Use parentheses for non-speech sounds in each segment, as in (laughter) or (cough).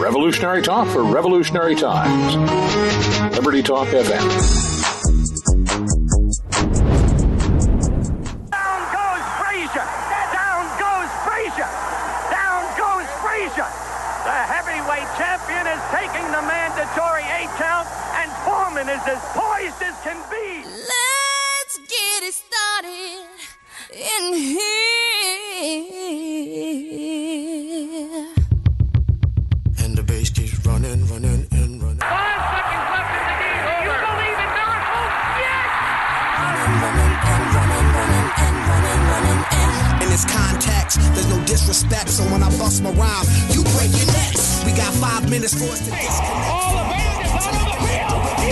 Revolutionary talk for revolutionary times. Liberty Talk FM. Down goes Frazier. Down goes Frazier. Down goes Frazier. The heavyweight champion is taking the mandatory eight count, and Foreman is as poised as can be. Let's get it started in here. Disrespect. So when I bust my rhyme, you break your necks. We got five minutes for us to disconnect. All the band is out on the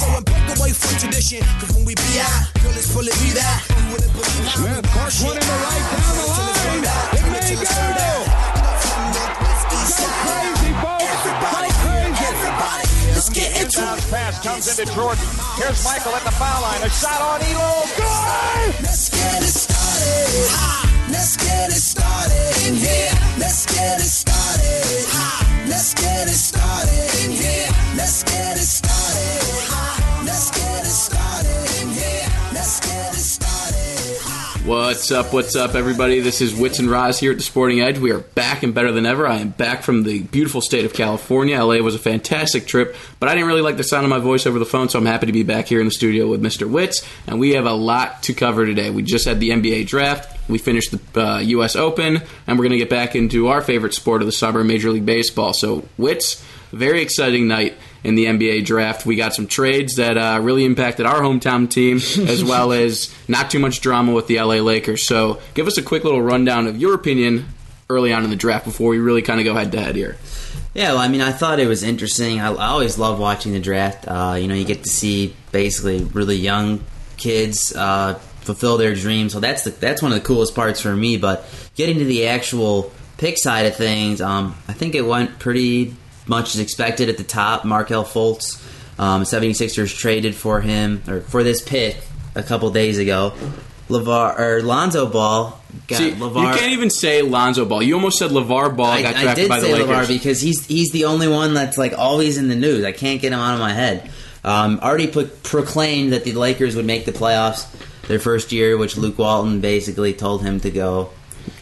So and break away from tradition, cause when we be out, girl, it's fully be that. You wouldn't believe how Smith, Clark one in the right down the line. It may go. Crazy, folks. Go crazy. Everybody, let's get into it. Pass comes into Jordan. Here's Michael at the foul line. A shot on Ehlo. Good! Let's get it started. Ha! Let's get it started in here. What's up? What's up, everybody? This is Wits and Roz here at the Sporting Edge. We are back and better than ever. I am back from the beautiful state of California. LA was a fantastic trip, but I didn't really like the sound of my voice over the phone, so I'm happy to be back here in the studio with Mr. Wits. And we have a lot to cover today. We just had the NBA draft, we finished the uh, U.S. Open, and we're going to get back into our favorite sport of the summer, Major League Baseball. So, Wits, very exciting night in the NBA draft. We got some trades that uh, really impacted our hometown team, (laughs) as well as not too much drama with the LA Lakers. So, give us a quick little rundown of your opinion early on in the draft before we really kind of go head to head here. Yeah, well, I mean, I thought it was interesting. I, I always love watching the draft. Uh, you know, you get to see basically really young kids uh, fulfill their dreams. So that's the, that's one of the coolest parts for me. But getting to the actual pick side of things, um, I think it went pretty much as expected at the top. Markelle Fultz, um, 76ers traded for him or for this pick a couple days ago. LaVar or Lonzo Ball got See, LaVar. you can't even say Lonzo Ball. You almost said LaVar Ball I, got I did by the say Lakers. LaVar because he's he's the only one that's like always in the news. I can't get him out of my head. Um, already pro- proclaimed that the Lakers would make the playoffs their first year, which Luke Walton basically told him to go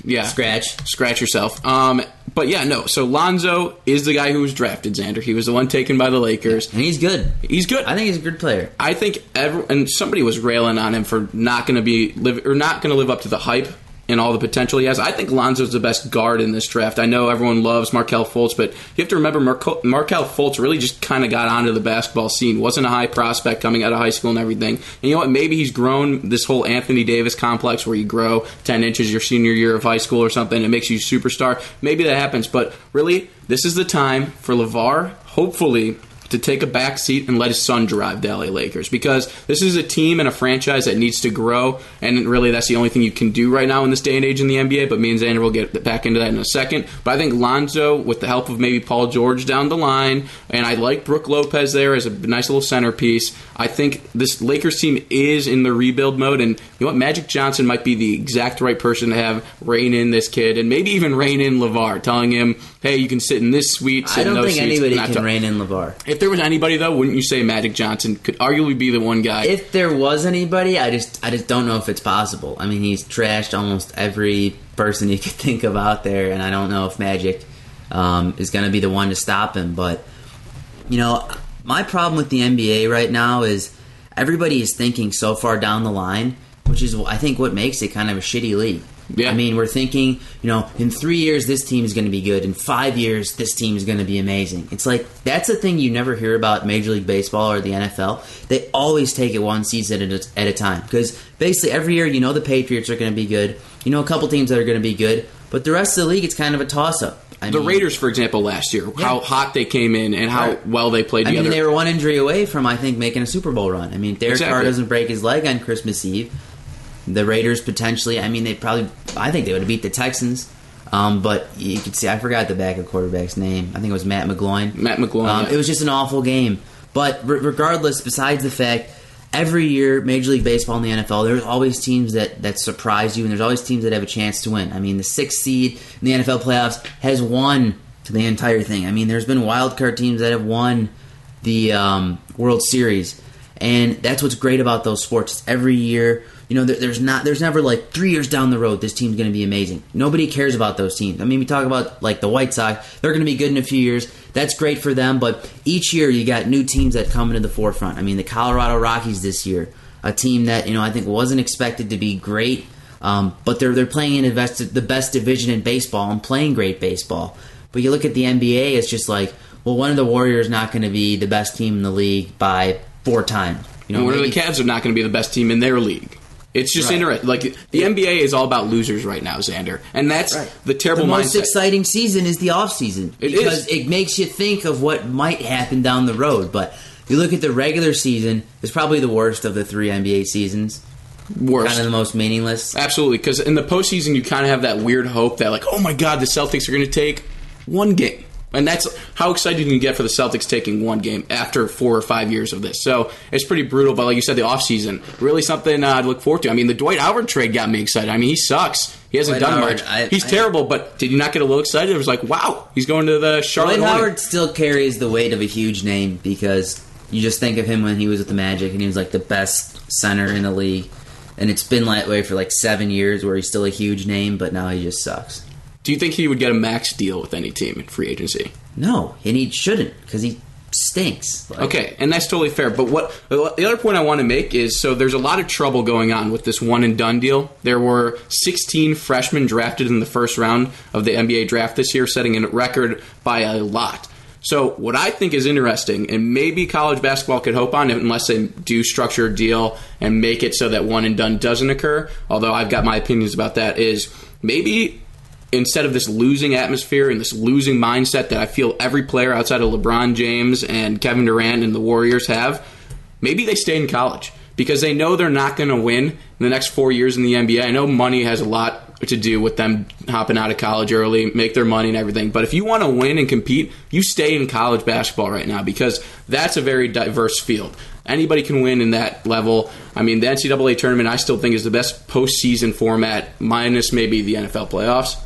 yeah. scratch. scratch yourself. Um, but yeah, no. So Lonzo is the guy who was drafted. Xander. He was the one taken by the Lakers. And he's good. He's good. I think he's a good player. I think every, and somebody was railing on him for not going to be live or not going to live up to the hype and all the potential he has. I think Lonzo's the best guard in this draft. I know everyone loves Markelle Fultz, but you have to remember Marco, Markelle Fultz really just kind of got onto the basketball scene. wasn't a high prospect coming out of high school and everything. And you know what? Maybe he's grown this whole Anthony Davis complex where you grow ten inches your senior year of high school or something. It makes you superstar. Maybe that happens, but really, this is the time for LaVar. Hopefully, to take a back seat and let his son drive the LA Lakers because this is a team and a franchise that needs to grow, and really that's the only thing you can do right now in this day and age in the NBA. But me and Xander will get back into that in a second. But I think Lonzo, with the help of maybe Paul George down the line, and I like Brook Lopez there as a nice little centerpiece. I think this Lakers team is in the rebuild mode, and you know what? Magic Johnson might be the exact right person to have rein in this kid, and maybe even rein in LaVar, telling him, "Hey, you can sit in this suite." I don't think anybody can to- rein in LaVar. if there was anybody though, wouldn't you say Magic Johnson could arguably be the one guy? If there was anybody, I just I just don't know if it's possible. I mean, he's trashed almost every person you (laughs) could think of out there, and I don't know if Magic um, is going to be the one to stop him. But you know, my problem with the NBA right now is everybody is thinking so far down the line, which is I think what makes it kind of a shitty league. Yeah. I mean, we're thinking, you know, in three years this team is going to be good. In five years this team is going to be amazing. It's like that's the thing you never hear about Major League Baseball or the NFL. They always take it one season at a, at a time because basically every year you know the Patriots are going to be good. You know a couple teams that are going to be good, but the rest of the league it's kind of a toss up. I the mean, Raiders, for example, last year, how hot they came in and how Right. well they played I mean, they were one injury away from I think making a Super Bowl run. I mean, Derek Exactly. Carr doesn't break his leg on Christmas Eve. The Raiders potentially. I mean, they probably. I think they would have beat the Texans. Um, but you could see, I forgot the backup quarterback's name. I think it was Matt McGloin. Matt McGloin, Um, yeah. It was just an awful game. But re- regardless, besides the fact, every year, Major League Baseball and the NFL, there's always teams that, that surprise you, and there's always teams that have a chance to win. I mean, the sixth seed in the NFL playoffs has won to the entire thing. I mean, there's been wild card teams that have won the um, World Series, and that's what's great about those sports. Every year, you know, there, there's not, there's never like three years down the road, this team's going to be amazing. Nobody cares about those teams. I mean, we talk about like the White Sox, they're going to be good in a few years. That's great for them, but each year you got new teams that come into the forefront. I mean, the Colorado Rockies this year, a team that you know I think wasn't expected to be great, um, but they're they're playing in the best, division in baseball and playing great baseball. But you look at the NBA, it's just like, well, one of the Warriors not going to be the best team in the league by four times. You know, one of the Cavs are not going to be the best team in their league. It's just Right. interesting. Like the NBA is all about losers right now, Xander, and that's Right. the terrible the most mindset. exciting season is the off season It because is. it makes you think of what might happen down the road. But you look at the regular season; it's probably the worst of the three NBA seasons. Worst. Kind of the most meaningless. Absolutely, because in the postseason, you kind of have that weird hope that, like, oh my god, the Celtics are going to take one game. And that's how excited you can get for the Celtics taking one game after four or five years of this. So it's pretty brutal, but like you said, the offseason, really something uh, to look forward to. I mean, the Dwight Howard trade got me excited. I mean, he sucks. He hasn't Dwight done Howard, much. I- he's I- terrible, but did you not get a little excited? It was like, wow, he's going to the Charlotte Dwight Howard still carries the weight of a huge name because you just think of him when he was with the Magic and he was like the best center in the league. And it's been that way for like seven years where he's still a huge name, but now he just sucks. Do you think he would get a max deal with any team in free agency? No, and he shouldn't because he stinks. Like, Okay, and that's totally fair. But what the other point I want to make is so there's a lot of trouble going on with this one and done deal. There were 16 freshmen drafted in the first round of the NBA draft this year, setting a record by a lot. So what I think is interesting, and maybe college basketball could hope on, it unless they do structure a deal and make it so that one and done doesn't occur. Although I've got my opinions about that, is maybe instead of this losing atmosphere and this losing mindset that I feel every player outside of LeBron James and Kevin Durant and the Warriors have, maybe they stay in college because they know they're not going to win in the next four years in the NBA. I know money has a lot to do with them hopping out of college early, make their money and everything. But if you want to win and compete, you stay in college basketball right now because that's a very diverse field. Anybody can win in that level. I mean, the NCAA tournament I still think is the best postseason format, minus maybe the NFL playoffs.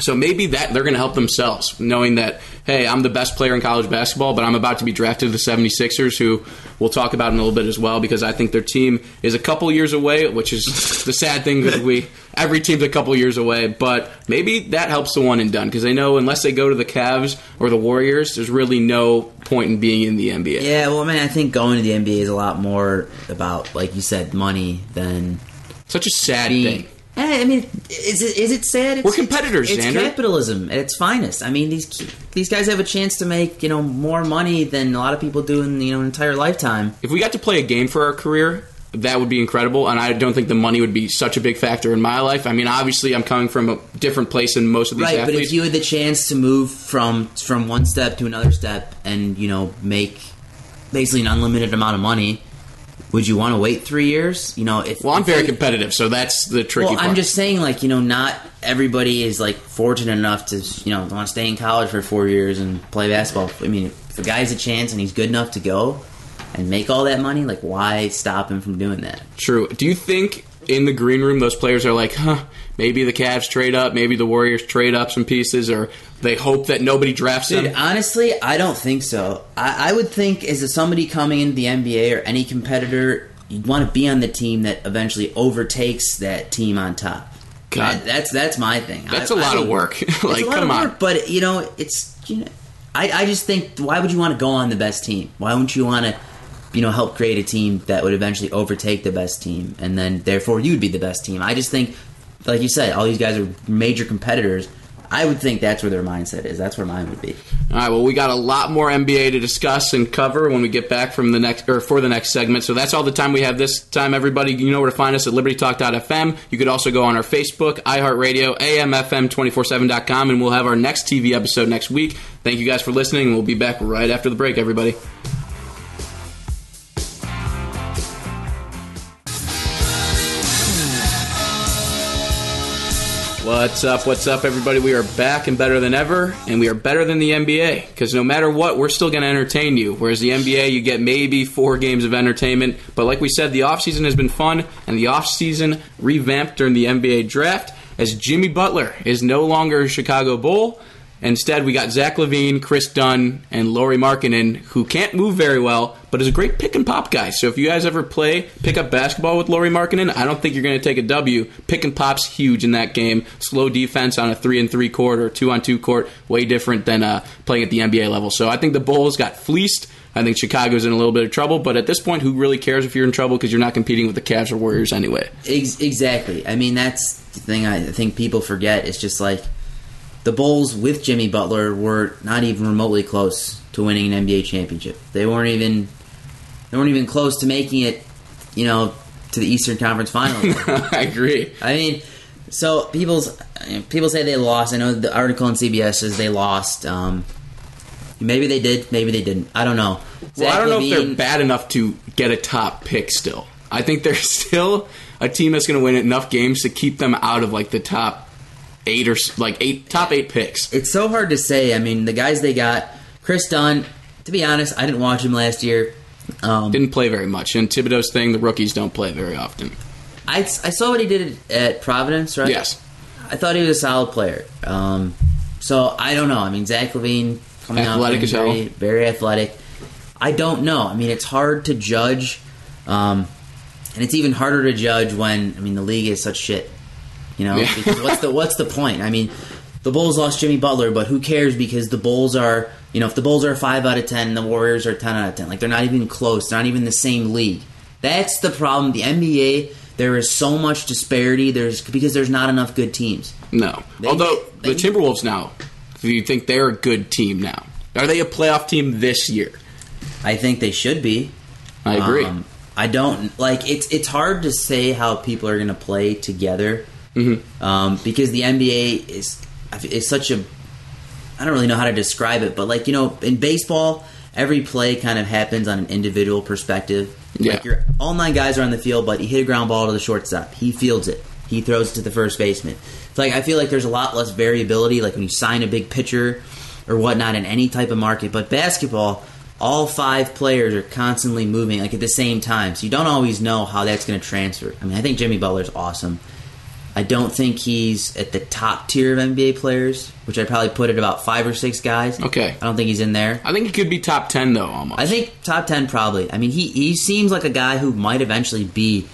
So maybe that they're going to help themselves, knowing that, hey, I'm the best player in college basketball, but I'm about to be drafted to the 76ers, who we'll talk about in a little bit as well, because I think their team is a couple years away, which is the sad thing that we every team's a couple years away. But maybe that helps the one and done because they know unless they go to the Cavs or the Warriors, there's really no point in being in the NBA. Yeah, well, I mean, I think going to the NBA is a lot more about, like you said, money than Such a sad being. thing. Eh, I mean, is it is it sad? It's, We're competitors, It's, Xander. capitalism at its finest. I mean, these these guys have a chance to make you know more money than a lot of people do in you know an entire lifetime. If we got to play a game for our career, that would be incredible. And I don't think the money would be such a big factor in my life. I mean, obviously, I'm coming from a different place than most of these Right, but if you had the chance to move from from one step to another step and you know make basically an unlimited amount of money, would you want to wait three years? You know, if well, I'm if very you- competitive, so that's the tricky Well, part. I'm just saying, like you know, not everybody is like fortunate enough to you know want to stay in college for four years and play basketball. I mean, if a guy has a chance and he's good enough to go and make all that money, like why stop him from doing that? True. Do you think in the green room those players are like, huh, maybe the Cavs trade up, maybe the Warriors trade up some pieces, or they hope that nobody drafts Dude, them? honestly, I don't think so. I, I would think as a somebody coming into the NBA or any competitor, you'd want to be on the team that eventually overtakes that team on top. God. That- that's that's my thing. That's a (laughs) a lot of work. it's like, a lot come of on. work, but you know, it's you know, I, I just think why would you want to go on the best team? Why wouldn't you want to, you know, help create a team that would eventually overtake the best team, and then therefore you'd be the best team? I just think, like you said, all these guys are major competitors. I would think that's where their mindset is. That's where mine would be. All right, well, we got a lot more NBA to discuss and cover when we get back from the next or for the next segment. So that's all the time we have this time. Everybody, you know where to find us at libertytalk.fm. You could also go on our Facebook, iHeartRadio, AMFM247.com, and we'll have our next TV episode next week. Thank you guys for listening. We'll be back right after the break, everybody. What's up? What's up, everybody? We are back and better than ever, and we are better than the NBA because no matter what, we're still going to entertain you. Whereas the NBA, you get maybe four games of entertainment. But like we said, the offseason has been fun, and the offseason revamped during the NBA draft as Jimmy Butler is no longer a Chicago Bull. Instead, we got Zach LaVine, Kris Dunn, and Lauri Markkanen, who can't move very well, but is a great pick and pop guy. So if you guys ever play pick up basketball with Lauri Markkanen, I don't think you're going to take a W. Pick and pop's huge in that game. Slow defense on a three and three court or two on two court, way different than uh, playing at the NBA level. So I think the Bulls got fleeced. I think Chicago's in a little bit of trouble, but at this point, who really cares if you're in trouble because you're not competing with the Cavs or Warriors anyway? Exactly. I mean, that's the thing I think people forget. It's just like the Bulls with Jimmy Butler were not even remotely close to winning an NBA championship. They weren't even they weren't even close to making it, you know, to the Eastern Conference Finals. (laughs) I agree. I mean, so people's people say they lost. I know the article on CBS says they lost. Um, maybe they did. Maybe they didn't. I don't know. Well, I don't know if they're bad enough to get a top pick still. I think they're (laughs) still a team that's going to win enough games to keep them out of like the top eight or like eight top eight picks. It's so hard to say. I mean, the guys they got, Kris Dunn. To be honest, I didn't watch him last year. Um, Didn't play very much. And Thibodeau's thing, the rookies don't play very often. I, I saw what he did at Providence, right? Yes. I thought he was a solid player. Um, so I don't know. I mean, Zach LaVine coming Athletic out very, very athletic. I don't know. I mean, it's hard to judge, um, and it's even harder to judge when I mean the league is such shit. You know, Yeah. because what's the what's the point? I mean, the Bulls lost Jimmy Butler, but who cares? Because the Bulls are you know if the Bulls are five out of ten, the Warriors are ten out of ten. Like they're not even close. They're not even the same league. That's the problem. The NBA. There is so much disparity. There's because there's not enough good teams. No. They- Although they- the Timberwolves now, do you think they're a good team now? Are they a playoff team this year? I think they should be. I agree. Um, I don't like it's. It's hard to say how people are going to play together um, because the NBA is is such a. I don't really know how to describe it, but like you know, in baseball, every play kind of happens on an individual perspective. Yeah. Like you're, all nine guys are on the field, but he hit a ground ball to the shortstop. He fields it. He throws it to the first baseman. It's like I feel like there's a lot less variability, like when you sign a big pitcher or whatnot in any type of market. But basketball, all five players are constantly moving like at the same time, so you don't always know how that's going to transfer. I mean, I think Jimmy Butler's awesome. I don't think he's at the top tier of NBA players, which I'd probably put at about five or six guys. Okay. I don't think he's in there. I think he could be top ten though, almost. I think top ten probably. I mean, he he seems like a guy who might eventually be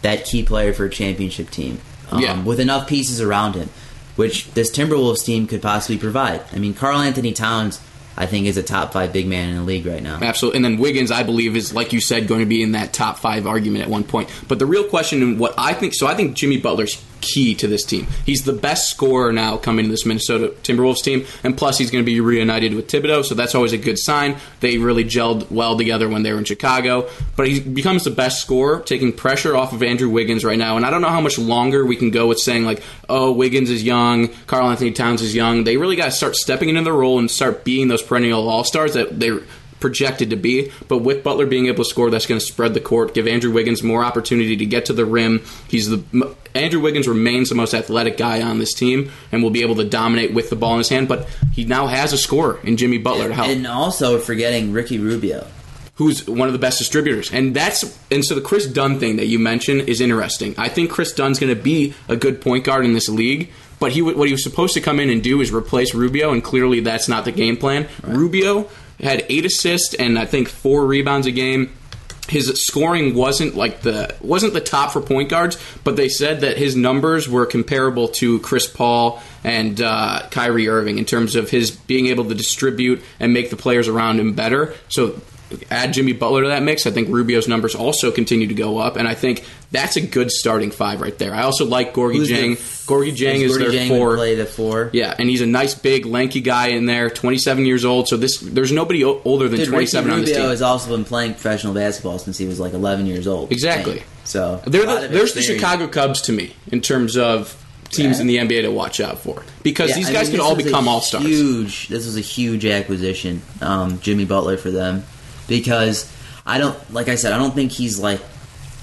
that key player for a championship team. Um, Yeah. with enough pieces around him, which this Timberwolves team could possibly provide. I mean, Karl-Anthony Towns, I think, is a top five big man in the league right now. Absolutely. And then Wiggins, I believe, is, like you said, going to be in that top five argument at one point. But the real question, and what I think, so I think Jimmy Butler's key to this team. He's the best scorer now coming to this Minnesota Timberwolves team. And plus, he's going to be reunited with Thibodeau, so that's always a good sign. They really gelled well together when they were in Chicago. But he becomes the best scorer, taking pressure off of Andrew Wiggins right now. And I don't know how much longer we can go with saying, like, oh, Wiggins is young, Karl-Anthony Towns is young. They really got to start stepping into their role and start being those perennial all stars that they're projected to be. But with Butler being able to score, that's going to spread the court, give Andrew Wiggins more opportunity to get to the rim. He's the Andrew Wiggins remains the most athletic guy on this team and will be able to dominate with the ball in his hand. But he now has a scorer in Jimmy Butler to help And also forgetting Ricky Rubio. who's one of the best distributors. And that's and so the Kris Dunn thing that you mentioned is interesting. I think Kris Dunn's going to be a good point guard in this league. But he what he was supposed to come in and do is replace Rubio, and clearly that's not the game plan. Rubio had eight assists and I think four rebounds a game. His scoring wasn't like the wasn't the top for point guards, but they said that his numbers were comparable to Chris Paul and uh, Kyrie Irving in terms of his being able to distribute and make the players around him better. So add Jimmy Butler to that mix, I think Rubio's numbers also continue to go up, and I think that's a good starting five right there. I also like Gorgui Who's Dieng. the- Gorgui Dieng is Gorgui their Dieng four. play the four. Yeah, and he's a nice, big, lanky guy in there. Twenty-seven years old. So this, there's nobody o- older than Dude, Ricky twenty-seven on this Rubio team. has also been playing professional basketball since he was like 11 years old. Exactly. So They're the, there's the. Chicago Cubs to me in terms of teams Yeah. in the NBA to watch out for because Yeah, these I guys mean, could all become all stars. Huge. This was a huge acquisition, um, Jimmy Butler for them, because I don't, like I said, I don't think he's like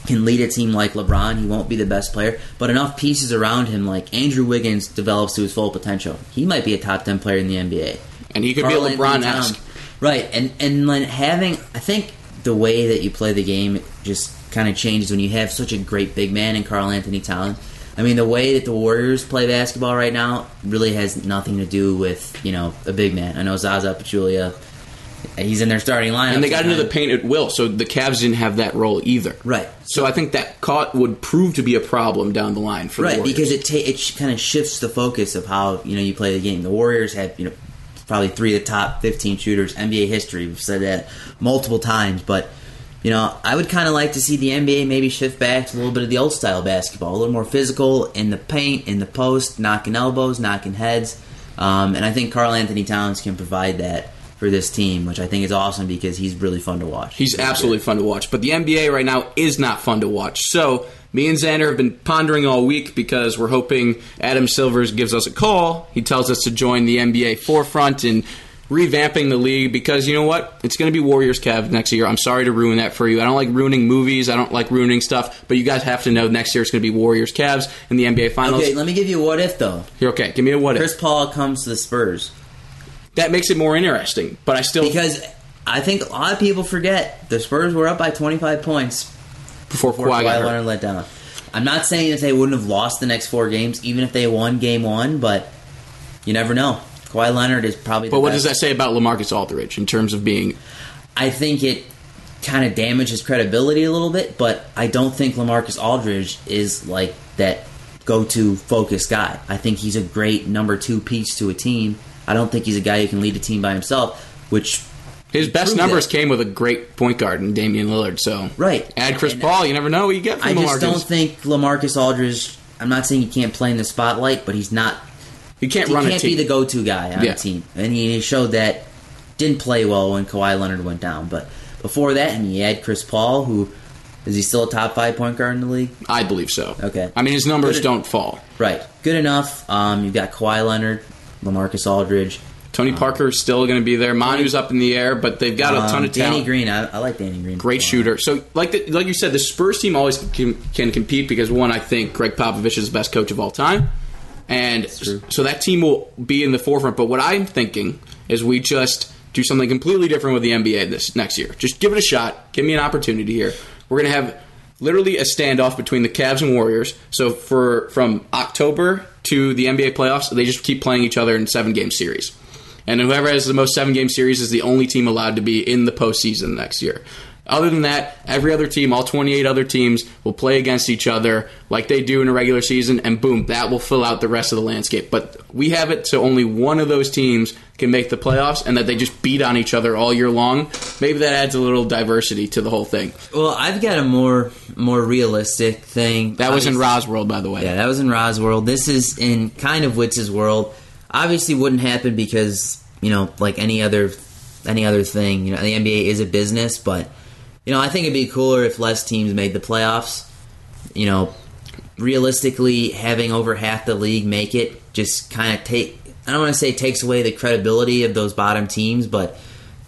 can lead a team like LeBron. He won't be the best player, but enough pieces around him, like Andrew Wiggins, develops to his full potential. He might be a top ten player in the NBA. And he could Karl be a LeBron-esque. Right, and and when having, I think the way that you play the game just kind of changes when you have such a great big man in Karl-Anthony Towns. I mean, the way that the Warriors play basketball right now really has nothing to do with you know a big man. I know Zaza Pachulia, he's in their starting lineup, And they got into the paint at will, so the Cavs didn't have that role either. Right. So I think that caught would prove to be a problem down the line for the right Warriors. because it ta- it sh- kind of shifts the focus of how you know you play the game. The Warriors have you know probably three of the top fifteen shooters NBA history. We've said that multiple times, but you know I would kind of like to see the NBA maybe shift back to a little bit of the old style basketball, a little more physical in the paint, in the post, knocking elbows, knocking heads, um, and I think Karl-Anthony Towns can provide that for this team, which I think is awesome because he's really fun to watch. He's absolutely fun to watch. But the NBA right now is not fun to watch. So me and Xander have been pondering all week because we're hoping Adam Silvers gives us a call. He tells us to join the NBA forefront and revamping the league because you know what? It's going to be Warriors Cavs next year. I'm sorry to ruin that for you. I don't like ruining movies. I don't like ruining stuff. But you guys have to know next year it's going to be Warriors Cavs in the NBA Finals. Okay, let me give you a what if though. Here, okay, give me a what if. Chris Paul comes to the Spurs. That makes it more interesting. But I still Because I think a lot of people forget the Spurs were up by 25 points before before Kawhi Kawhi. Leonard let down. I'm not saying that they wouldn't have lost the next four games, even if they won game one, but you never know. Kawhi Leonard is probably. The But what best. does that say about Lamarcus Aldridge in terms of being I think it kind of damages credibility a little bit, but I don't think Lamarcus Aldridge is like that go-to focus guy. I think he's a great number two piece to a team. I don't think he's a guy who can lead a team by himself, which His best numbers came with a great point guard in Damian Lillard. So Right. add Chris And- Paul. You never know what you get from I just Lamarcus. don't think Lamarcus Aldridge. I'm not saying he can't play in the spotlight, but he's not. he can't He run can't a team. be the go-to guy on Yeah. a team, and he showed that. Didn't play well when Kawhi Leonard went down, but before that, and he had Chris Paul, who is he still a top five point guard in the league? I believe so. Okay. I mean, his numbers don't fall. Right, good enough. Um, you've got Kawhi Leonard, Lamarcus Aldridge, Tony Parker is still going to be there. Manu's up in the air, but they've got a ton um, of Danny. Green. I, I like Danny Green. Great shooter. So, like the, like you said, the Spurs team always can, can compete because one, I think Gregg Popovich is the best coach of all time, and so that team will be in the forefront. But what I'm thinking is we just do something completely different with the NBA this next year. Just give it a shot. Give me an opportunity here. We're going to have literally a standoff between the Cavs and Warriors. So for from October to the NBA playoffs, they just keep playing each other in seven game series. And whoever has the most seven game series is the only team allowed to be in the postseason next year. Other than that, every other team, all 28 other teams, will play against each other like they do in a regular season, and boom, that will fill out the rest of the landscape. But we have it so only one of those teams can make the playoffs, and that they just beat on each other all year long. Maybe that adds a little diversity to the whole thing. Well, I've got a more more realistic thing. That was in Obviously- Roz World, by the way. Yeah, that was in Roz world. This is in kind of Witz's world. Obviously, wouldn't happen because you know, like any other any other thing. You know, the NBA is a business, but you know, I think it'd be cooler if less teams made the playoffs. You know, realistically, having over half the league make it just kind of take. I don't want to say takes away the credibility of those bottom teams, but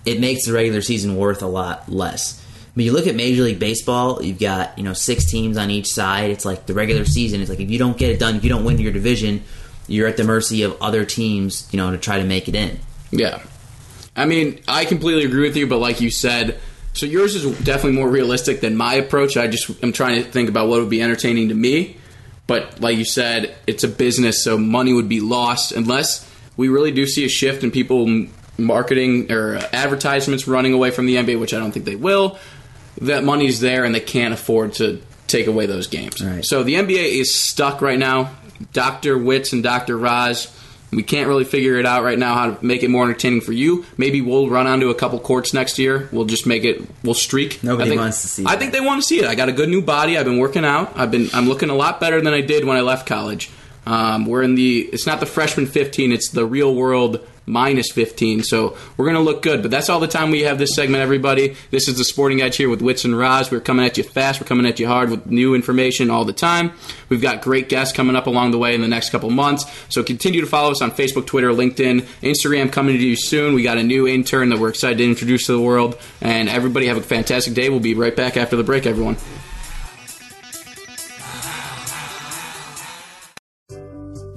it makes the regular season worth a lot less. I mean, you look at Major League Baseball, you've got, you know, six teams on each side. It's like the regular season. It's like if you don't get it done, if you don't win your division, you're at the mercy of other teams, you know, to try to make it in. Yeah. I mean, I completely agree with you, but like you said, so yours is definitely more realistic than my approach. I just am trying to think about what would be entertaining to me. But like you said, it's a business, so money would be lost unless we really do see a shift in people marketing or advertisements running away from the NBA, which I don't think they will. That money's there and they can't afford to take away those games. Right. So the NBA is stuck right now. Dr. Witz and Dr. Roz, we can't really figure it out right now how to make it more entertaining for you. Maybe we'll run onto a couple courts next year. We'll just make it. We'll streak. Nobody I think- wants to see I that. think they want to see it. I got a good new body. I've been working out. I've been. I'm looking a lot better than I did when I left college. Um, we're in the. It's not the freshman 15. It's the real world minus 15. So we're gonna look good. But that's all the time we have this segment. Everybody, this is the Sporting Edge here with Wits and Roz. We're coming at you fast. We're coming at you hard with new information all the time. We've got great guests coming up along the way in the next couple months. So continue to follow us on Facebook, Twitter, LinkedIn, Instagram. Coming to you soon. We got a new intern that we're excited to introduce to the world. And everybody have a fantastic day. We'll be right back after the break, everyone.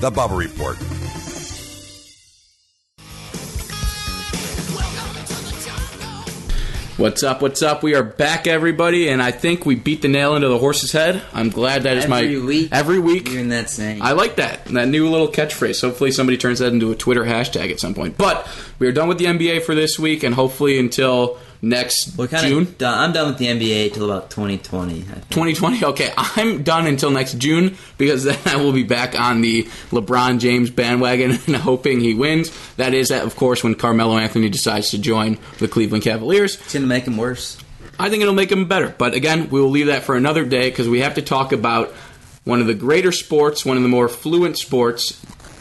The Bubba Report. What's up? What's up? We are back, everybody, and I think we beat the nail into the horse's head. I'm glad that is my Every week. every week. You're in that saying. I like that that new little catchphrase. Hopefully, somebody turns that into a Twitter hashtag at some point. But we are done with the NBA for this week, and hopefully until next We're kind June. of done. I'm done with the NBA till about 2020. I think. 2020. Okay, (laughs) I'm done until next June because then I will be back on the LeBron James bandwagon (laughs) and hoping he wins. That is, of course, when Carmelo Anthony decides to join the Cleveland Cavaliers. It's gonna make him worse. I think it'll make him better. But again, we will leave that for another day because we have to talk about one of the greater sports, one of the more fluent sports,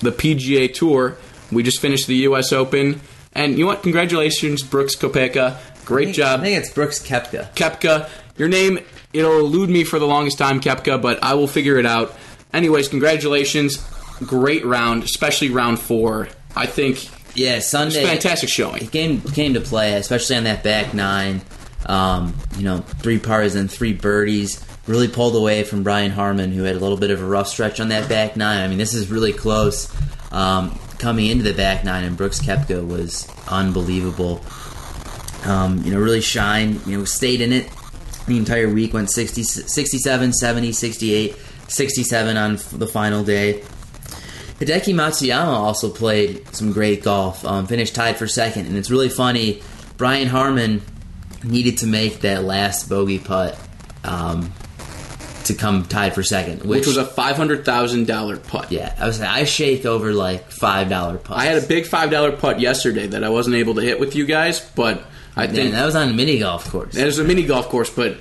the PGA Tour. We just finished the U.S. Open. And you know what? Congratulations, Brooks Kopeka. Great I think- job. I think it's Brooks Koepka. Koepka. Your name, it'll elude me for the longest time, Koepka, but I will figure it out. Anyways, congratulations. Great round, especially round four. I think Yeah, Sunday. fantastic showing. It came came to play, especially on that back nine. Um, you know, three pars and three birdies. Really pulled away from Brian Harman, who had a little bit of a rough stretch on that back nine. I mean, this is really close um, coming into the back nine, and Brooks Koepka was unbelievable. Um, you know, really shined. You know, stayed in it the entire week. Went 60, 67, 70, 68, 67 on f- the final day. Hideki Matsuyama also played some great golf. Um, finished tied for second, and it's really funny. Brian Harman needed to make that last bogey putt um, to come tied for second, which, Which was a five hundred thousand dollar putt. yeah. I was I shake over like five dollar putts. I had a big five dollar putt yesterday that I wasn't able to hit with you guys, but I think that was on a mini golf course. It was a mini golf course, but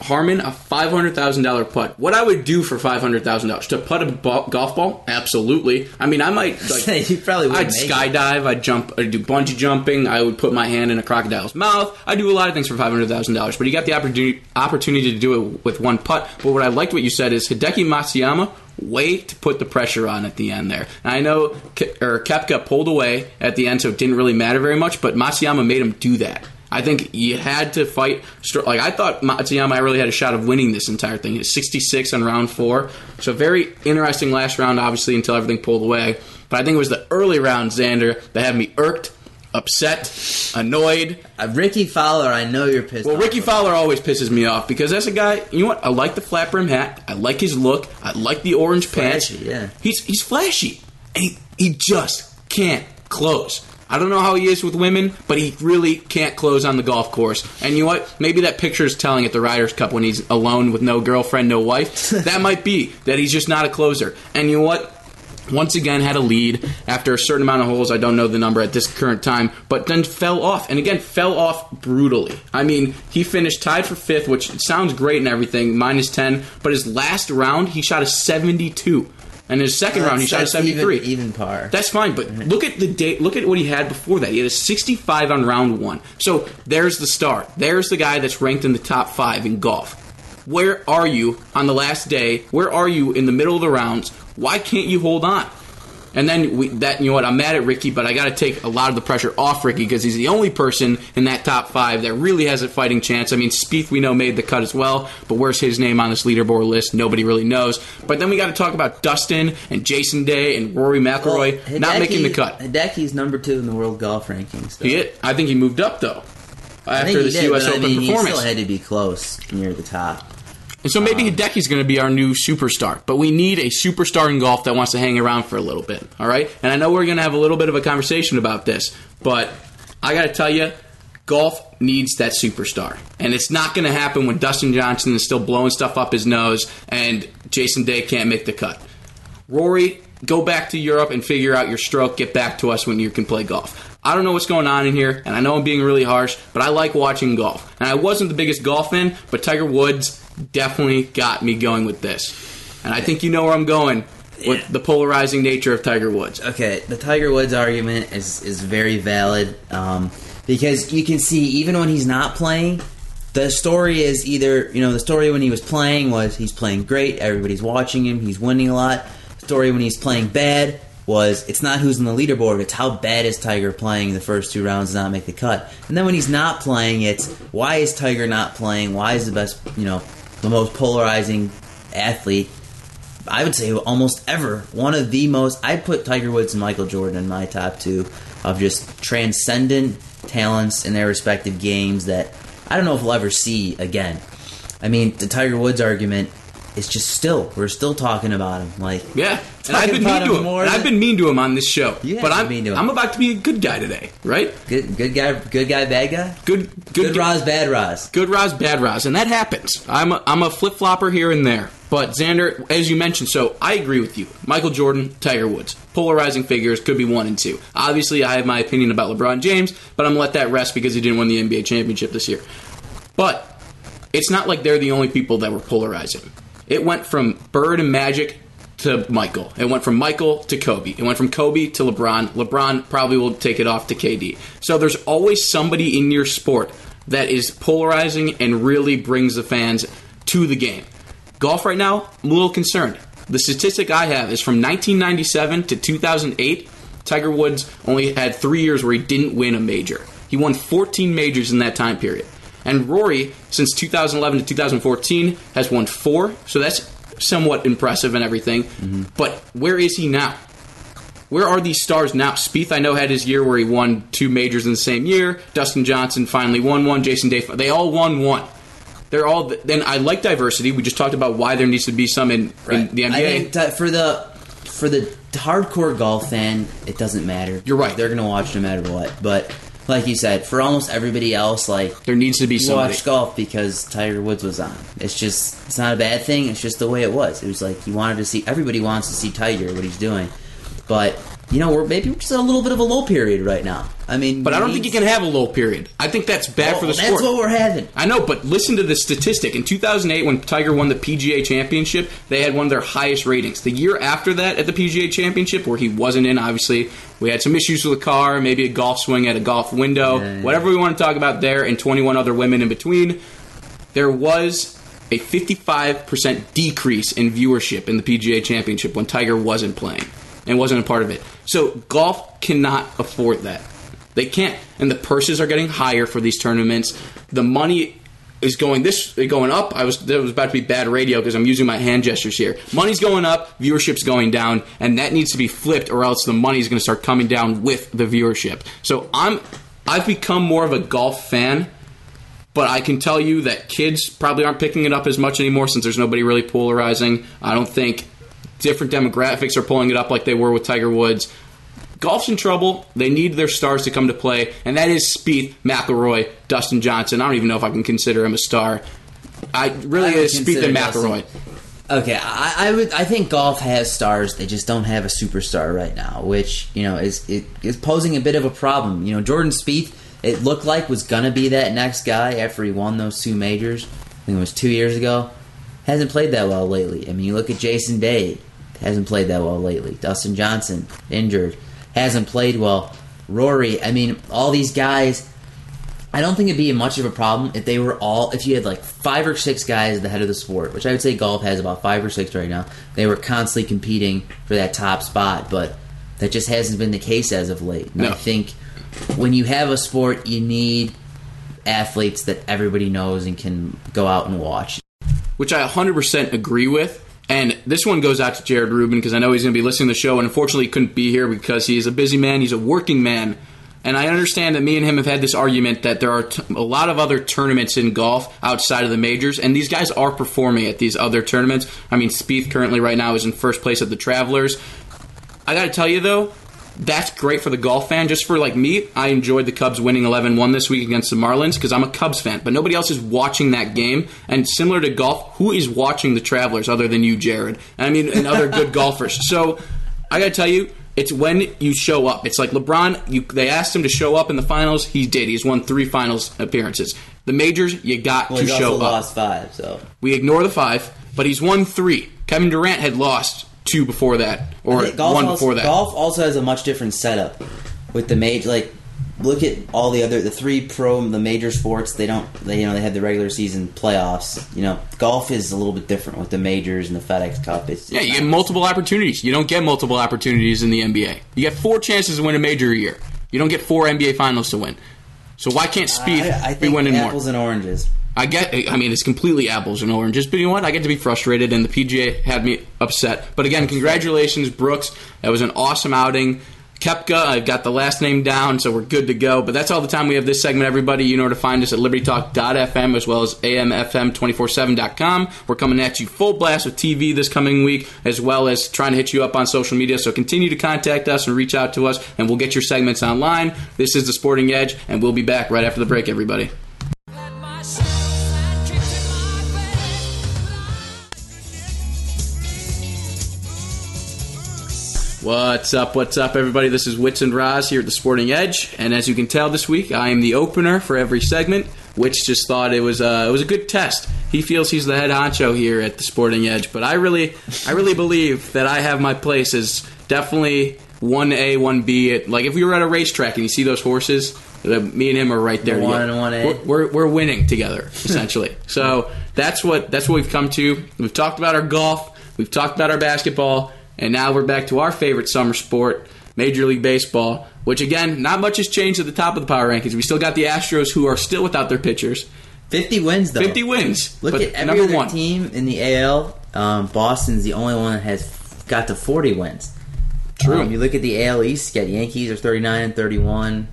Harman, a five hundred thousand dollar putt. What I would do for five hundred thousand dollars to putt a ball, golf ball? Absolutely. I mean, I might (laughs) like. you probably would. I'd make it. skydive. I'd jump. I'd do bungee jumping. I would put my hand in a crocodile's mouth. I do a lot of things for five hundred thousand dollars. But you got the opportunity opportunity to do it with one putt. But what I liked what you said is Hideki Matsuyama. Way to put the pressure on at the end there. And I know Ke- or Koepka pulled away at the end, so it didn't really matter very much. But Matsuyama made him do that. I think you had to fight. Like I thought, Matsuyama really had a shot of winning this entire thing. He 66 on round four, so very interesting last round, obviously until everything pulled away. But I think it was the early round, Xander, that had me irked, upset, annoyed. Uh, Rickie Fowler, I know you're pissed. Well, off Rickie. Fowler always pisses me off because that's a guy. You know what? I like the flat brim hat. I like his look. I like the orange pants. Yeah. He's he's flashy, and he, he just can't close. I don't know how he is with women, but he really can't close on the golf course. And you know what? Maybe that picture is telling at the Ryder's Cup when he's alone with no girlfriend, no wife. (laughs) that might be that he's just not a closer. And you know what? Once again, had a lead after a certain amount of holes. I don't know the number at this current time, but then fell off. And again, fell off brutally. I mean, he finished tied for fifth, which sounds great and everything, minus 10. But his last round, he shot a 72. And his second round, he shot a 73. Even, even par. That's fine, but mm-hmm. look at the date. Look at what he had before that. He had a 65 on round one. So there's the start. There's the guy that's ranked in the top five in golf. Where are you on the last day? Where are you in the middle of the rounds? Why can't you hold on? And then we, that you know what? I'm mad at Rickie, but I got to take a lot of the pressure off Rickie because he's the only person in that top five that really has a fighting chance. I mean, Spieth we know made the cut as well, but where's his name on this leaderboard list? Nobody really knows. But then we got to talk about Dustin and Jason Day and Rory McIlroy Well, not making the cut. Hideki's number two in the world golf rankings. though. He, I think he moved up though after this did, U.S. Open I mean, performance. He still had to be close near the top. And so maybe uh, Hideki's going to be our new superstar, but we need a superstar in golf that wants to hang around for a little bit. All right, and I know we're going to have a little bit of a conversation about this, but I got to tell you, golf needs that superstar, and it's not going to happen when Dustin Johnson is still blowing stuff up his nose and Jason Day can't make the cut. Rory, go back to Europe and figure out your stroke. Get back to us when you can play golf. I don't know what's going on in here, and I know I'm being really harsh, but I like watching golf. And I wasn't the biggest golf fan, but Tiger Woods definitely got me going with this. And I think you know where I'm going with Yeah. the polarizing nature of Tiger Woods. Okay, the Tiger Woods argument is is very valid um, because you can see even when he's not playing, the story is either you know the story when he was playing was he's playing great, everybody's watching him, he's winning a lot. The story when he's playing bad was it's not who's in the leaderboard, it's how bad is Tiger playing the first two rounds and not make the cut. And then when he's not playing, it's why is Tiger not playing? Why is the best you know the most polarizing athlete I would say almost ever one of the most. I'd put Tiger Woods and Michael Jordan in my top two of just transcendent talents in their respective games that I don't know if we'll ever see again. I mean, the Tiger Woods argument is just still we're still talking about him. Like Yeah, and I've been mean to him more And I've been mean to him on this show. You but I'm mean to him. I'm about to be a good guy today, right? good, good guy, good guy, bad guy, Good, good, good Roz, bad Roz. good Roz, bad Roz, and that happens. I'm a, I'm a flip flopper here and there. But Xander, as you mentioned, so I agree with you. Michael Jordan, Tiger Woods, polarizing figures could be one and two. Obviously, I have my opinion about LeBron James, but I'm gonna let that rest because he didn't win the NBA championship this year. But it's not like they're the only people that were polarizing. It went from Bird and Magic to Michael. It went from Michael to Kobe. It went from Kobe to LeBron. LeBron probably will take it off to KD. So there's always somebody in your sport that is polarizing and really brings the fans to the game. Golf right now, I'm a little concerned. The statistic I have is from 1997 to 2008, Tiger Woods only had three years where he didn't win a major. He won 14 majors in that time period. And Rory, since 2011 to 2014, has won four, so that's somewhat impressive and everything. But where is he now? Where are these stars now? Spieth, I know, had his year where he won two majors in the same year. Dustin Johnson finally won one. Jason Day, they all won one. They're all. Then I like diversity. We just talked about why there needs to be some in, in the NBA. I think for the for the hardcore golf fan, it doesn't matter. You're right. They're gonna watch no matter what. But like you said, for almost everybody else, like there needs to be somebody. watched golf because Tiger Woods was on. It's just it's not a bad thing. It's just the way it was. It was like you wanted to see. Everybody wants to see Tiger what he's doing, but you know we're maybe we're just a little bit of a low period right now. I mean, But I don't think you can have a low period. I think that's bad Well, for the that's sport. That's what we're having. I know, but listen to the statistic. In 2008, when Tiger won the PGA Championship, they had one of their highest ratings. The year after that, at the PGA Championship, where he wasn't in, obviously, we had some issues with the car, maybe a golf swing at a golf window, Yeah, yeah. whatever we want to talk about there, and 21 other women in between. There was a 55% decrease in viewership in the PGA Championship when Tiger wasn't playing and wasn't a part of it. So golf cannot afford that. They can't, and the purses are getting higher for these tournaments. The money is going this going up. I was that was about to be bad radio because I'm using my hand gestures here. Money's going up, viewership's going down, and that needs to be flipped, or else the money's going to start coming down with the viewership. So I'm I've become more of a golf fan but I can tell you that kids probably aren't picking it up as much anymore since there's nobody really polarizing. I don't think different demographics are pulling it up like they were with Tiger Woods. Golf's in trouble. They need their stars to come to play, and that is Spieth, McIlroy, Dustin Johnson. I don't even know if I can consider him a star. I really I is Spieth and McIlroy. Okay, I, I would. I think golf has stars. They just don't have a superstar right now, which you know is it is posing a bit of a problem. You know, Jordan Spieth, it looked like was gonna be that next guy after he won those two majors. I think it was two years ago. Hasn't played that well lately. I mean, you look at Jason Day, hasn't played that well lately. Dustin Johnson injured, hasn't played well. Rory, I mean, all these guys I don't think it'd be much of a problem if they were all if you had like five or six guys at the head of the sport, which I would say golf has about five or six right now. They were constantly competing for that top spot, but that just hasn't been the case as of late. No. I think when you have a sport, you need athletes that everybody knows and can go out and watch. which I 100% agree with. And this one goes out to Jared Rubin because I know he's going to be listening to the show, and unfortunately couldn't be here because he is a busy man. He's a working man, And I understand that me and him have had this argument that there are t- a lot of other tournaments in golf outside of the majors, and these guys are performing at these other tournaments. I mean, Spieth currently right now is in first place at the Travelers. I got to tell you though, that's great for the golf fan. Just for like me, I enjoyed the Cubs winning 11-1 this week against the Marlins because I'm a Cubs fan. But nobody else is watching that game. And similar to golf, who is watching the Travelers other than you, Jared? I mean, and other (laughs) good golfers. So I got to tell you, it's when you show up. It's like LeBron. You, they asked him to show up in the finals. He did. He's won three finals appearances. The majors, you got Well, to show up. lost five, so We ignore the five, but he's won three. Kevin Durant had lost two before that, or golf one also, before that. Golf also has a much different setup with the major. Like, look at all the other the three pro the major sports. They don't. They you know they have the regular season playoffs. You know, golf is a little bit different with the majors and the FedEx Cup. It's, Yeah, you get multiple opportunities. You don't get multiple opportunities in the NBA. You get four chances to win a major a year. You don't get four NBA finals to win. So why can't Speed I, I be think winning apples more? and oranges. I get. I mean, it's completely apples and oranges. But you know what? I get to be frustrated, and the PGA had me upset. But again, congratulations, Brooks. That was an awesome outing. Koepka, I've got the last name down, so we're good to go. But that's all the time we have this segment, everybody. You know where to find us at libertytalk.fm as well as amfm247.com. We're coming at you full blast with TV this coming week, as well as trying to hit you up on social media. So continue to contact us and reach out to us, and we'll get your segments online. This is The Sporting Edge, and we'll be back right after the break, everybody. What's up? What's up, everybody? This is Wits and Roz here at the Sporting Edge, and as you can tell, this week I am the opener for every segment. Wits just thought it was a, it was a good test. He feels he's the head honcho here at the Sporting Edge, but I really, I really believe that I have my place as definitely one A, one B. At like if we were at a racetrack and you see those horses, uh, me and him are right there. One and one A. We're, we're, we're winning together essentially. (laughs) so that's what that's what we've come to. We've talked about our golf. We've talked about our basketball. And now we're back to our favorite summer sport, Major League Baseball, which again, not much has changed at the top of the power rankings. We still got the Astros who are still without their pitchers. Fifty wins though. 50 wins. Look at every number other one. team in the AL. Um, Boston's the only one that has got to forty wins. True. Um, you look at the AL East. You got Yankees are thirty nine and thirty one.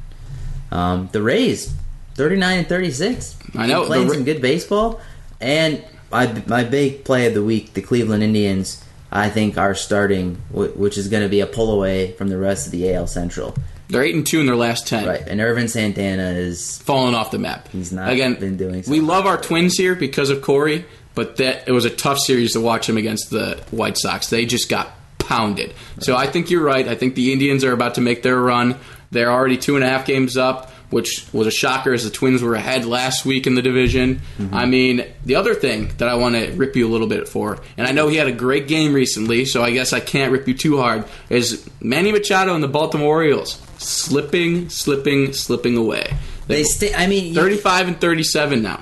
Um, the Rays thirty nine and thirty six. I know, playing the Ra- some good baseball. And my my big play of the week, the Cleveland Indians. I think are starting, which is going to be a pull away from the rest of the AL Central. They're 8 and 2 in their last 10. Right, and Ervin Santana is Falling off the map. He's not Again, been doing so We love our twins here because of Corey, but that it was a tough series to watch him against the White Sox. They just got pounded. So I think you're right. I think the Indians are about to make their run. They're already two and a half games up, which was a shocker as the Twins were ahead last week in the division. Mm-hmm. I mean, the other thing that I want to rip you a little bit for, and I know he had a great game recently, so I guess I can't rip you too hard, is Manny Machado and the Baltimore Orioles slipping, slipping, slipping away. they stay. I mean, you- 35 and 37 now.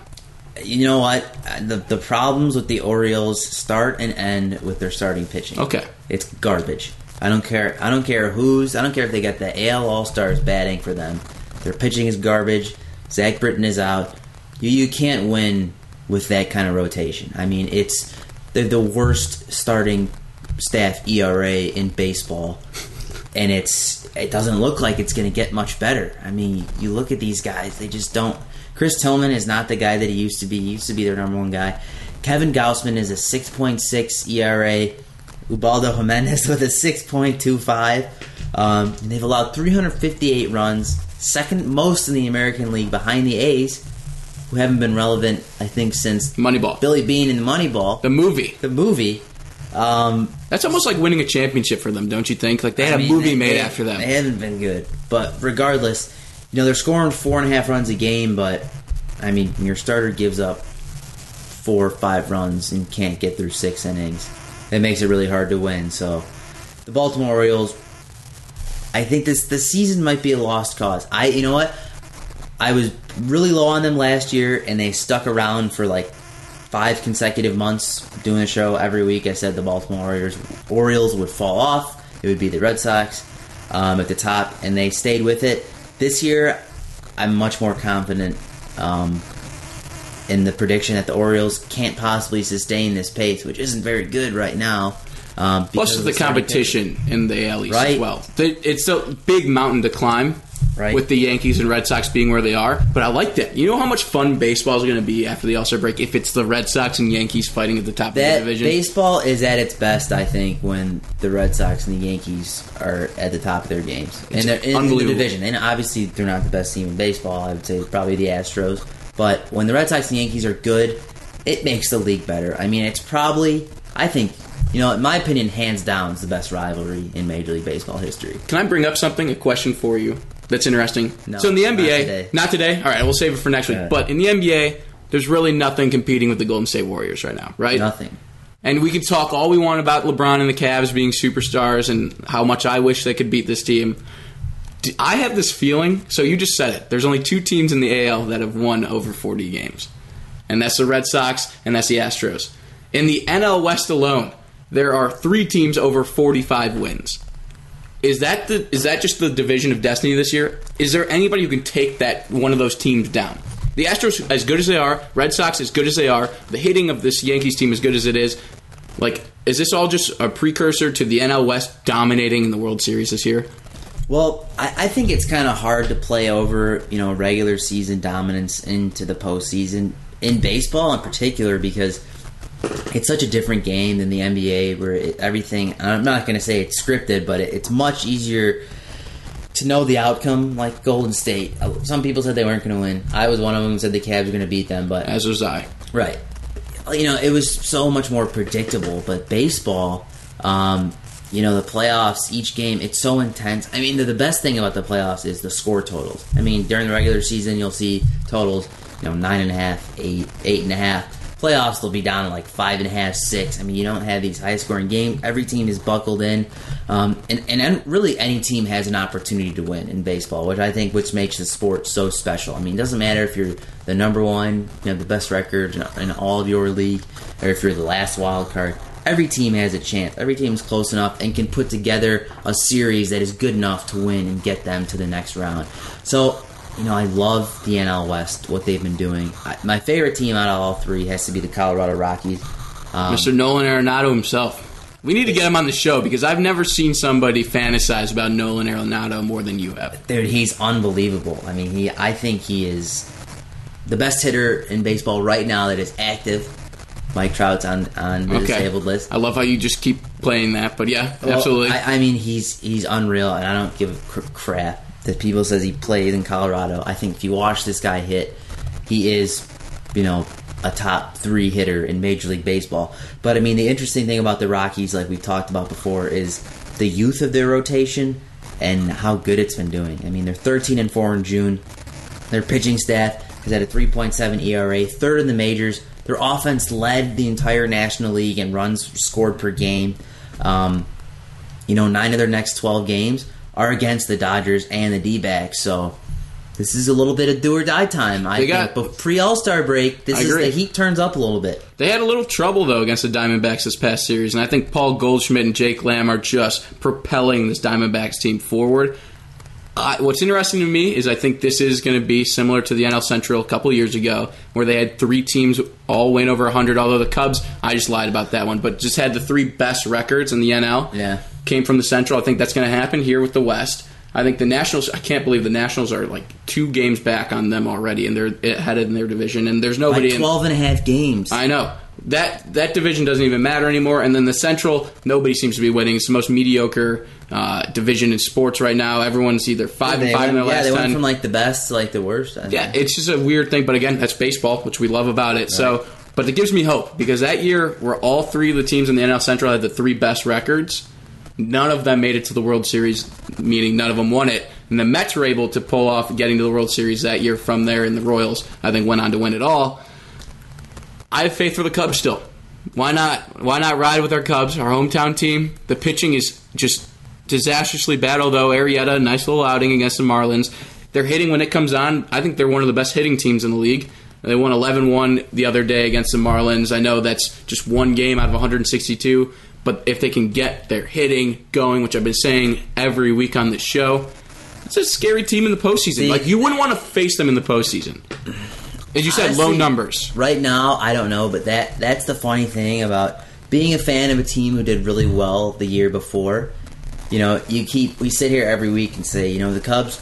You know what? Uh, The the problems with the Orioles start and end with their starting pitching. Okay. It's garbage. I don't care. I don't care who's. I don't care if they got the AL All Stars batting for them. Their pitching is garbage. Zach Britton is out. You you can't win with that kind of rotation. I mean, it's they're the worst starting staff ERA in baseball, and it's it doesn't look like it's going to get much better. I mean, you look at these guys; they just don't. Chris Tillman is not the guy that he used to be. He used to be their number one guy. Kevin Gausman is a 6.6 ERA. Ubaldo Jimenez (laughs) with a 6.25. Um, they've allowed 358 runs, second most in the American League behind the A's, who haven't been relevant, I think, since Moneyball. Billy Beane in the Moneyball, The movie. the movie. Um, That's almost like winning a championship for them, don't you think? Like they had I a mean, movie they- made they- after them. They haven't been good, but regardless, you know they're scoring four and a half runs a game. But I mean, your starter gives up four or five runs and can't get through six innings, it makes it really hard to win. So the Baltimore Orioles, I think this the season might be a lost cause. I you know what, I was really low on them last year, and they stuck around for like five consecutive months doing the show every week. I said the Baltimore Orioles, Orioles would fall off. It would be the Red Sox um, at the top, and they stayed with it. This year, I'm much more confident um, in the prediction that the Orioles can't possibly sustain this pace, which isn't very good right now. Um, Plus, of the competition in the AL East as well. It's a big mountain to climb Right. with the Yankees and Red Sox being where they are. But I like that. You know how much fun baseball is going to be after the All Star break if it's the Red Sox and Yankees fighting at the top That of the division. baseball is at its best, I think, when the Red Sox and the Yankees are at the top of their games It's and they're in, in the division. And obviously, they're not the best team in baseball. I would say probably the Astros. But when the Red Sox and Yankees are good, it makes the league better. I mean, it's probably, I think, you know, in my opinion, hands down, is the best rivalry in Major League Baseball history. Can I bring up something, a question for you that's interesting? No, so in the not NBA, today. not today. All right, we'll save it for next week. Yeah. But in the NBA, there's really nothing competing with the Golden State Warriors right now, right? Nothing. And we can talk all we want about LeBron and the Cavs being superstars and how much I wish they could beat this team. I have this feeling. So you just said it. There's only two teams in the AL that have won over 40 games, and that's the Red Sox and that's the Astros. In the NL West alone, there are three teams over 45 wins. Is that the is that just the division of destiny this year? Is there anybody who can take that one of those teams down? The Astros, as good as they are, Red Sox, as good as they are, the hitting of this Yankees team, as good as it is, like, is this all just a precursor to the NL West dominating in the World Series this year? Well, I, I think it's kind of hard to play over, you know, regular season dominance into the postseason in baseball in particular because it's such a different game than the NBA where it, everything. I'm not going to say it's scripted, but it, it's much easier to know the outcome. Like Golden State, Uh, some people said they weren't going to win. I was one of them who said the Cavs were going to beat them, but As was I. Right. You know, it was so much more predictable, but baseball, um, you know, the playoffs, each game, it's so intense. I mean, the, the best thing about the playoffs is the score totals. I mean, during the regular season, you'll see totals, you know, nine and a half, eight, eight and a half. Playoffs, they'll be down to like five and a half, six. I mean, you don't have these high scoring games. Every team is buckled in, um, and and really any team has an opportunity to win in baseball, which I think which makes the sport so special. I mean, it doesn't matter if you're the number one, you know, the best record in all of your league, or if you're the last wild card. Every team has a chance. Every team is close enough and can put together a series that is good enough to win and get them to the next round. So, you know, I love the NL West, what they've been doing. I, my favorite team out of all three has to be the Colorado Rockies. Um, Mr. Nolan Arenado himself. We need to get him on the show because I've never seen somebody fantasize about Nolan Arenado more than you have. Dude, he's unbelievable. I mean, he. I think he is the best hitter in baseball right now that is active. Mike Trout's on on the Okay. disabled list. I love how you just keep playing that, but yeah, Well, absolutely. I, I mean, he's he's unreal, and I don't give a crap that people says he plays in Colorado. I think if you watch this guy hit, he is, you know, a top three hitter in Major League Baseball. But I mean, the interesting thing about the Rockies, like we've talked about before, is the youth of their rotation and how good it's been doing. I mean, they're 13 and four in June. Their pitching staff is at a 3.7 ERA, third in the majors. Their offense led the entire National League in runs scored per game. Um, you know, nine of their next 12 games are against the Dodgers and the D backs. So this is a little bit of do or die time. I They think. got- But pre All Star break, this I is agree. the heat turns up a little bit. They had a little trouble though against the Diamondbacks this past series, and I think Paul Goldschmidt and Jake Lamb are just propelling this Diamondbacks team forward. Uh, what's interesting to me is I think this is going to be similar to the NL Central a couple years ago, where they had three teams all win over 100. Although the Cubs, I just lied about that one, but just had the three best records in the NL. Yeah. Came from the Central. I think that's going to happen here with the West. I think the Nationals. I can't believe the Nationals are like two games back on them already, and they're headed in their division. And there's nobody Like in 12 and a half games. I know that that division doesn't even matter anymore. And then the Central, nobody seems to be winning. It's the most mediocre uh, division in sports right now. Everyone's either five They and five in their went- yeah, last they went ten. from like the best to like the worst. I yeah, think. it's just a weird thing. But again, that's baseball, which we love about it. So, but it gives me hope because that year, where all three of the teams in the NL Central had the three best records, none of them made it to the World Series, meaning none of them won it. And the Mets were able to pull off getting to the World Series that year from there, and the Royals, I think, went on to win it all. I have faith for the Cubs still. Why not? Why not ride with our Cubs, our hometown team? The pitching is just disastrously bad. Although Arrieta, nice little outing against the Marlins. They're hitting when it comes on. I think they're one of the best hitting teams in the league. They won 11-1 the other day against the Marlins. I know that's just one game out of 162, but if they can get their hitting going, which I've been saying every week on this show, it's a scary team in the postseason. See- like you wouldn't want to face them in the postseason. As you said, low numbers. Right now, I don't know, but that that's the funny thing about being a fan of a team who did really well the year before, you know, you keep we sit here every week and say, you know, the Cubs,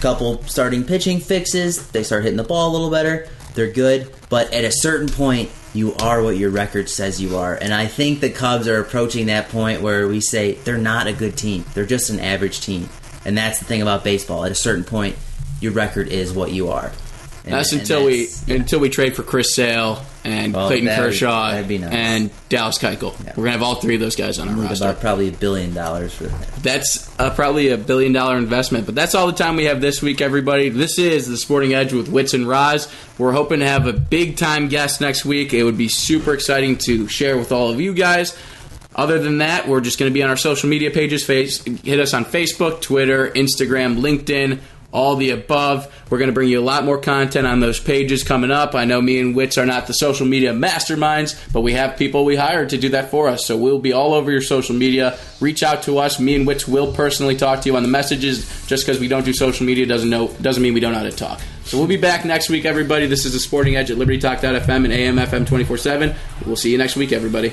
couple starting pitching fixes, they start hitting the ball a little better, they're good, but at a certain point, you are what your record says you are. And I think the Cubs are approaching that point where we say they're not a good team. They're just an average team. And that's the thing about baseball. At a certain point, your record is what you are. And- That's and until we yeah. until we trade for Chris Sale and Oh, Clayton that'd- Kershaw that'd nice. and Dallas Keuchel. We're gonna have all three of those guys on our Need roster. about probably a billion dollars for that. That's uh, probably a billion dollar investment. But that's all the time we have this week, everybody. This is the Sporting Edge with Wits and Roz. We're hoping to have a big time guest next week. It would be super exciting to share with all of you guys. Other than that, we're just going to be on our social media pages. Face, hit us on Facebook, Twitter, Instagram, LinkedIn, all the above. We're going to bring you a lot more content on those pages coming up. I know me and Wits are not the social media masterminds, but we have people we hired to do that for us. So we'll be all over your social media. Reach out to us. Me and Wits will personally talk to you on the messages. Just because we don't do social media doesn't know doesn't mean we don't know how to talk. So we'll be back next week, everybody. This is the Sporting Edge at LibertyTalk.fm and AMFM 24 7. We'll see you next week, everybody.